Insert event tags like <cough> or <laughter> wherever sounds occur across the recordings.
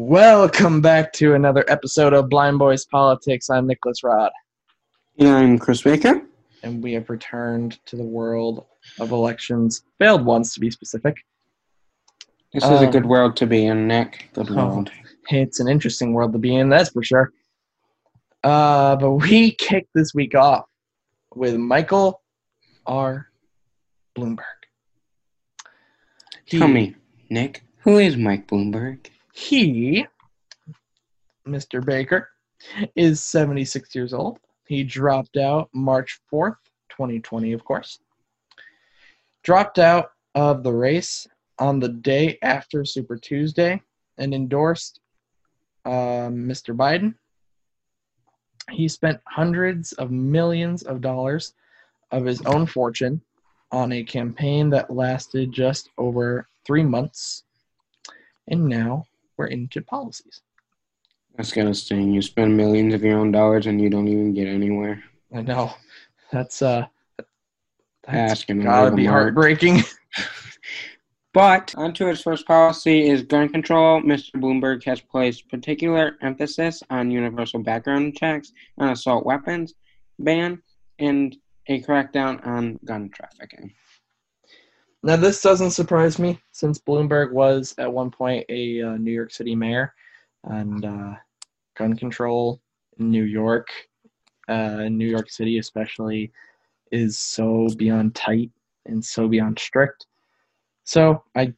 Welcome back to another episode of Blind Boys Politics. I'm Nicholas Rod, And I'm Chris Baker. and we have returned to the world of elections, failed ones to be specific. This is a Um, good world to be in, Nick. Good Oh. world. It's an interesting world to be in, that's for sure. Uh, but we kick this week off with Michael R. Bloomberg. He- Tell me, Nick, who is Mike Bloomberg? He, Mr. Baker, is 76 years old. He dropped out March 4th, 2020, of course. Dropped out of the race on the day after Super Tuesday and endorsed um, Mr. Biden. He spent hundreds of millions of dollars of his own fortune on a campaign that lasted just over three months. And now we're into policies. That's got to sting. You spend millions of your own dollars and you don't even get anywhere. I know. That's uh that's Asking gotta be mark. heartbreaking. <laughs> But onto its first policy is gun control. Mr. Bloomberg has placed particular emphasis on universal background checks on assault weapons ban and a crackdown on gun trafficking. Now this doesn't surprise me since Bloomberg was at one point a uh, New York City mayor and uh, gun control in New York, uh, in New York City especially, is so beyond tight and so beyond strict. So I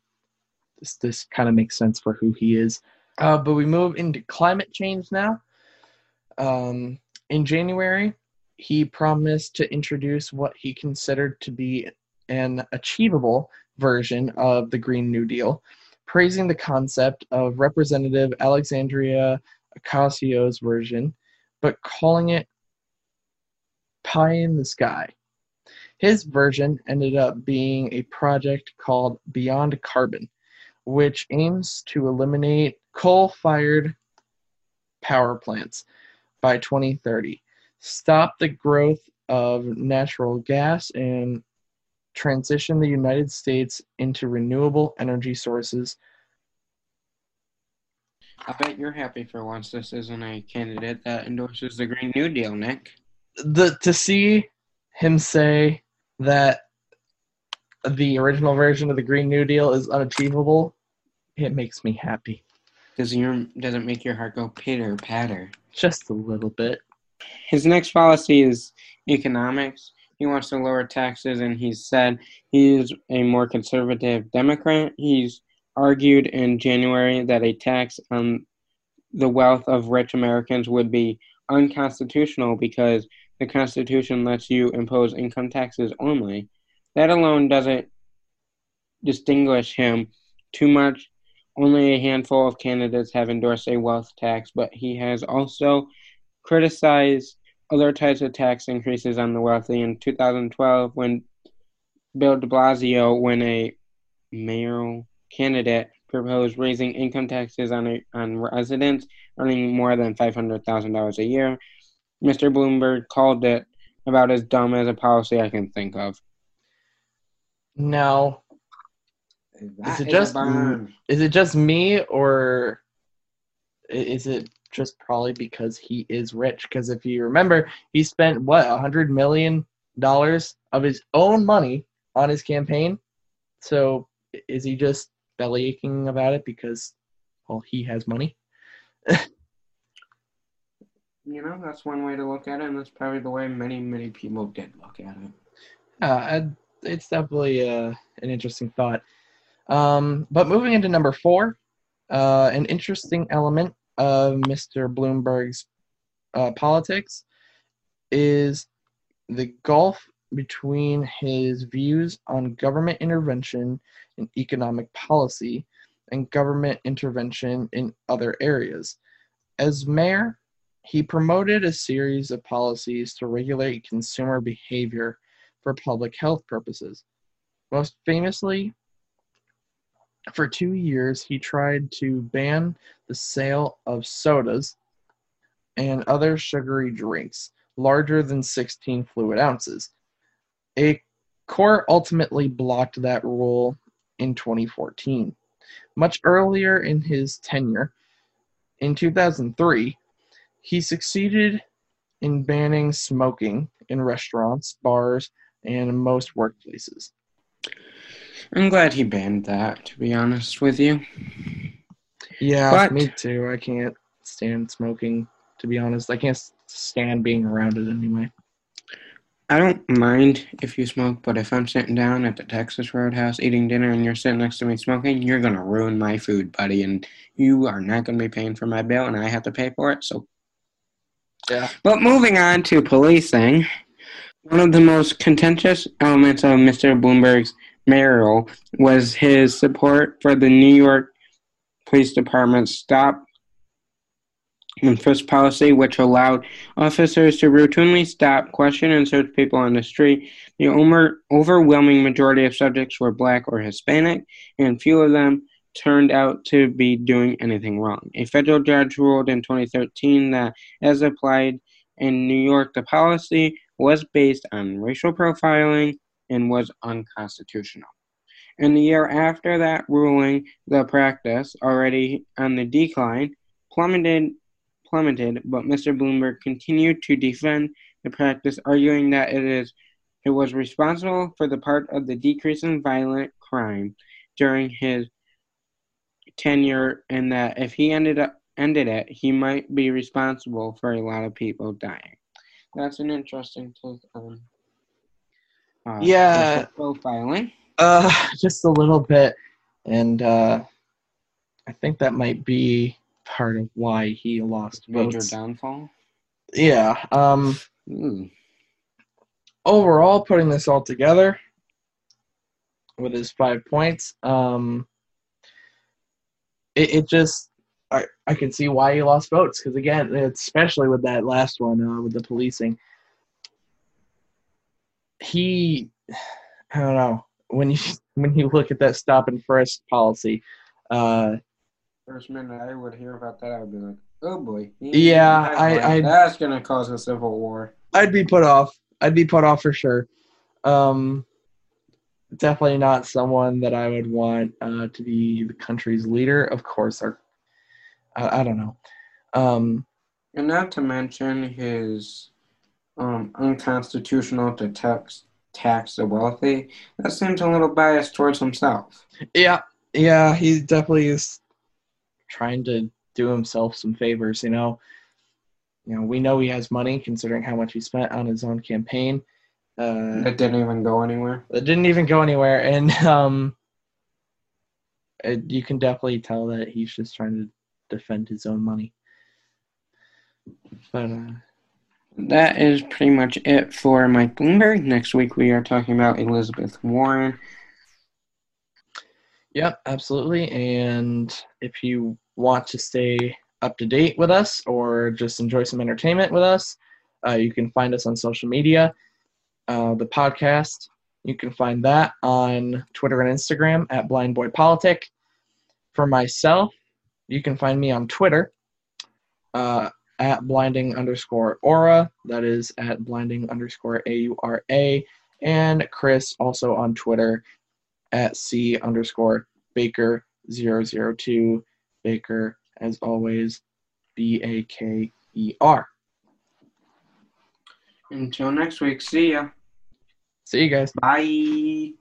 this, this kind of makes sense for who he is. Uh, but we move into climate change now. Um, in January, he promised to introduce what he considered to be an achievable version of the Green New Deal, praising the concept of Representative Alexandria Ocasio-Cortez's version, but calling it pie in the sky. His version ended up being a project called Beyond Carbon, which aims to eliminate coal fired power plants by 2030, stop the growth of natural gas, and transition the United States into renewable energy sources. I bet you're happy for once this isn't a candidate that endorses the Green New Deal, Nick. The to see him say that the original version of the Green New Deal is unachievable, it makes me happy. Does your does it make your heart go pitter patter? Just a little bit. His next policy is economics. He wants to lower taxes, and he's said he's a more conservative Democrat. He's argued in January that a tax on the wealth of rich Americans would be unconstitutional because the Constitution lets you impose income taxes only. That alone doesn't distinguish him too much. Only a handful of candidates have endorsed a wealth tax, but he has also criticized other types of tax increases on the wealthy. In 2012, when Bill de Blasio, when a mayoral candidate, proposed raising income taxes on, a, on residents earning more than $500,000 a year, Mr. Bloomberg called it about as dumb as a policy I can think of. Now, That it just- burn. is it just me or i- is it just probably because he is rich? Because if you remember, he spent what a hundred million dollars of his own money on his campaign. So is he just belly aching about it because well he has money? <laughs> You know, that's one way to look at it, and that's probably the way many, many people did look at it. Uh, it's definitely uh, an interesting thought. Um, but moving into number four, uh, an interesting element of Mr. Bloomberg's uh, politics is the gulf between his views on government intervention in economic policy and government intervention in other areas. As mayor, he promoted a series of policies to regulate consumer behavior for public health purposes. Most famously, for two years, he tried to ban the sale of sodas and other sugary drinks larger than 16 fluid ounces. A court ultimately blocked that rule in 2014. Much earlier in his tenure, in 2003, he succeeded in banning smoking in restaurants, bars, and most workplaces. I'm glad he banned that, to be honest with you. Yeah, But- me too. I can't stand smoking, to be honest. I can't stand being around it anyway. I don't mind if you smoke, but if I'm sitting down at the Texas Roadhouse eating dinner and you're sitting next to me smoking, you're gonna ruin my food, buddy, and you are not gonna be paying for my bill, and I have to pay for it. So, Yeah. but moving on to policing, one of the most contentious elements of Mr. Bloomberg's mayoral was his support for the New York Police Department's stop and frisk policy, which allowed officers to routinely stop, question, and search people on the street. The over- overwhelming majority of subjects were black or Hispanic, and few of them turned out to be doing anything wrong. A federal judge ruled in 2013 that, as applied in New York, the policy was based on racial profiling and was unconstitutional. In the year after that ruling, the practice, already on the decline, plummeted plummeted, but Mr. Bloomberg continued to defend the practice, arguing that it is it was responsible for the part of the decrease in violent crime during his tenure, and that if he ended up ended it, he might be responsible for a lot of people dying. That's an interesting take on uh, Yeah. profiling. Uh, <laughs> just a little bit, and uh, I think that might be part of why he lost Major votes. downfall. Yeah. Um. Ooh. Overall, putting this all together with his five points, um, it, it just I I can see why he lost votes because again, especially with that last one uh, with the policing, he I don't know when you <laughs> when you look at that stop and frisk policy. Uh, First minute I would hear about that, I would be like, "Oh boy." Yeah, That's I- I- that's gonna cause a civil war. I'd be put off. I'd be put off for sure. Um, definitely not someone that I would want uh, to be the country's leader. Of course, or I, I don't know. Um, And not to mention his um, unconstitutional to tax tax the wealthy. That seems a little biased towards himself. yeah, yeah, he definitely is trying to do himself some favors. You know, you know, we know he has money considering how much he spent on his own campaign. Uh, It didn't even go anywhere. It didn't even go anywhere, and <laughs> um, it, you can definitely tell that he's just trying to defend his own money. But uh, That is pretty much it for Mike Bloomberg. Next week we are talking about Elizabeth Warren. yep, absolutely. And if you want to stay up to date with us or just enjoy some entertainment with us, uh, you can find us on social media. Uh, the podcast, you can find that on Twitter and Instagram at Blind Boy Politic. For myself, you can find me on Twitter uh, at blinding underscore aura. That is at blinding underscore A U R A. And Chris also on Twitter at C underscore Baker 002. Baker, as always, B A K E R. Until next week, see ya. See you guys. Bye.